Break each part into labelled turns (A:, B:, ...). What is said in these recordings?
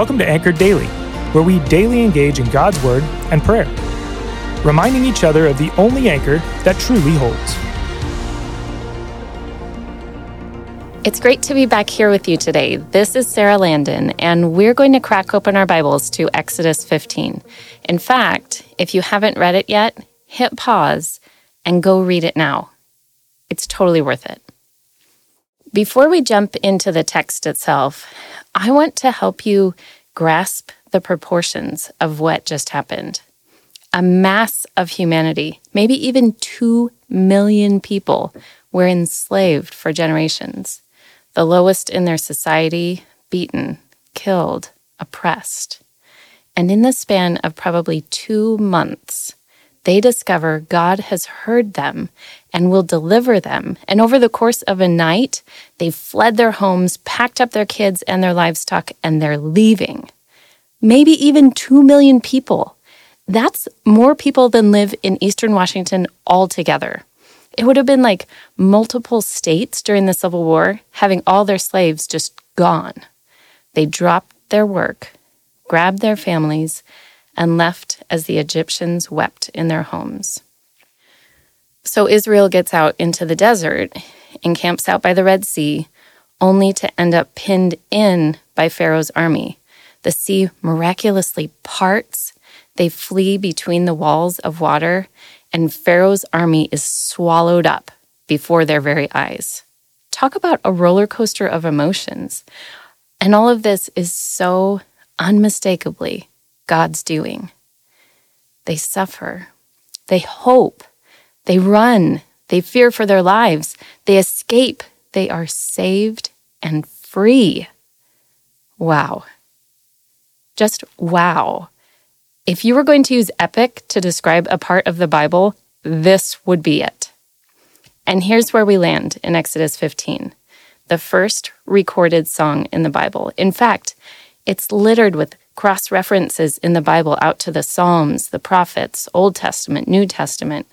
A: Welcome to Anchored Daily, where we daily engage in God's Word and prayer, reminding each other of the only anchor that truly holds.
B: It's great to be back here with you today. This is Sarah Landon, and we're going to crack open our Bibles to Exodus 15. In fact, if you haven't read it yet, hit pause and go read it now. It's totally worth it. Before we jump into the text itself, I want to help you grasp the proportions of what just happened. A mass of humanity, maybe even 2 million people, were enslaved for generations, the lowest in their society, beaten, killed, oppressed. And in the span of probably two months, they discover God has heard them and will deliver them. And over the course of a night, they've fled their homes, packed up their kids and their livestock, and they're leaving. Maybe even 2 million people. That's more people than live in Eastern Washington altogether. It would have been like multiple states during the Civil War having all their slaves just gone. They dropped their work, grabbed their families, and left as the Egyptians wept in their homes. So Israel gets out into the desert and camps out by the Red Sea, only to end up pinned in by Pharaoh's army. The sea miraculously parts. They flee between the walls of water, and Pharaoh's army is swallowed up before their very eyes. Talk about a roller coaster of emotions. And all of this is so unmistakably God's doing. They suffer, they hope, they run, they fear for their lives, they escape, they are saved and free. Wow. Just wow. If you were going to use epic to describe a part of the Bible, this would be it. And here's where we land in Exodus 15, the first recorded song in the Bible. In fact, it's littered with cross references in the Bible out to the Psalms, the prophets, Old Testament, New Testament.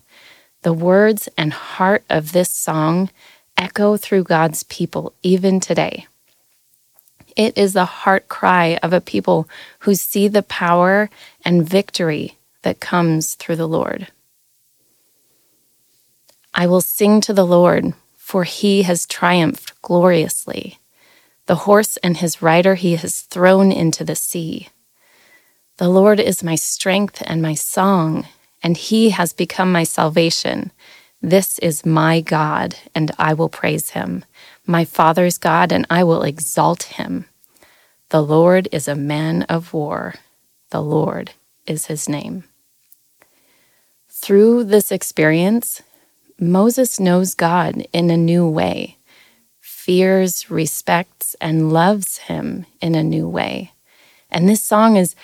B: The words and heart of this song echo through God's people even today. It is the heart cry of a people who see the power and victory that comes through the Lord. I will sing to the Lord, for he has triumphed gloriously. The horse and his rider he has thrown into the sea. The Lord is my strength and my song, and he has become my salvation. This is my God, and I will praise him, my Father's God, and I will exalt him. The Lord is a man of war. The Lord is his name. Through this experience, Moses knows God in a new way, fears, respects, and loves him in a new way. And this song is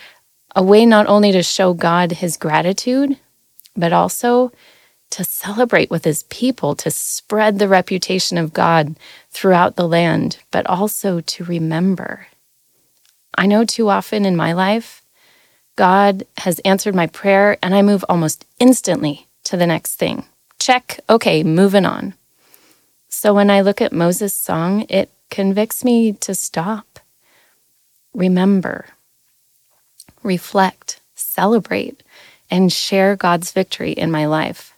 B: a way not only to show God his gratitude, but also to celebrate with his people, to spread the reputation of God throughout the land, but also to remember. I know too often in my life, God has answered my prayer and I move almost instantly to the next thing. Check, okay, moving on. So when I look at Moses' song, it convicts me to stop, remember, reflect, celebrate, and share God's victory in my life.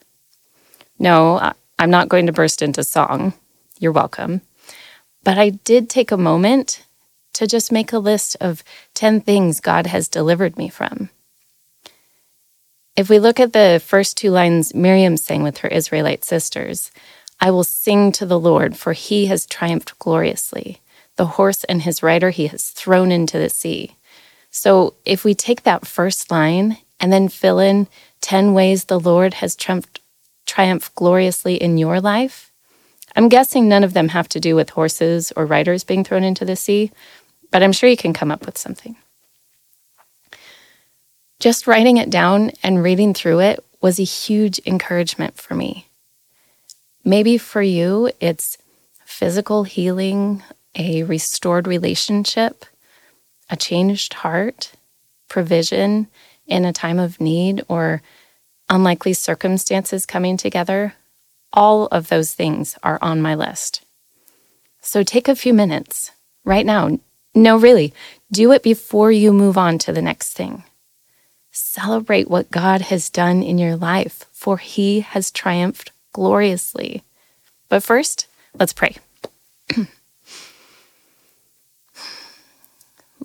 B: No, I'm not going to burst into song. You're welcome. But I did take a moment to just make a list of 10 things God has delivered me from. If we look at the first two lines Miriam sang with her Israelite sisters, I will sing to the Lord, for he has triumphed gloriously. The horse and his rider he has thrown into the sea. So if we take that first line and then fill in 10 ways the Lord has triumphed, triumphed gloriously in your life, I'm guessing none of them have to do with horses or riders being thrown into the sea, but I'm sure you can come up with something. Just writing it down and reading through it was a huge encouragement for me. Maybe for you, it's physical healing, a restored relationship, a changed heart, provision in a time of need, or unlikely circumstances coming together, all of those things are on my list. So take a few minutes right now. No, really, Do it before you move on to the next thing. Celebrate what God has done in your life, for He has triumphed gloriously. But first, let's pray.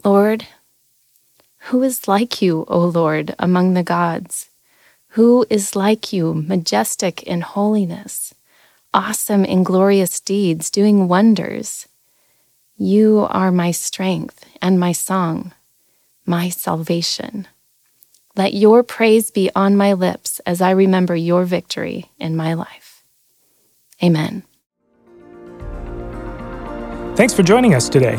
B: Lord, who is like you, O Lord, among the gods? Who is like you, majestic in holiness, awesome in glorious deeds, doing wonders? You are my strength and my song, my salvation. Let your praise be on my lips as I remember your victory in my life. Amen.
A: Thanks for joining us today.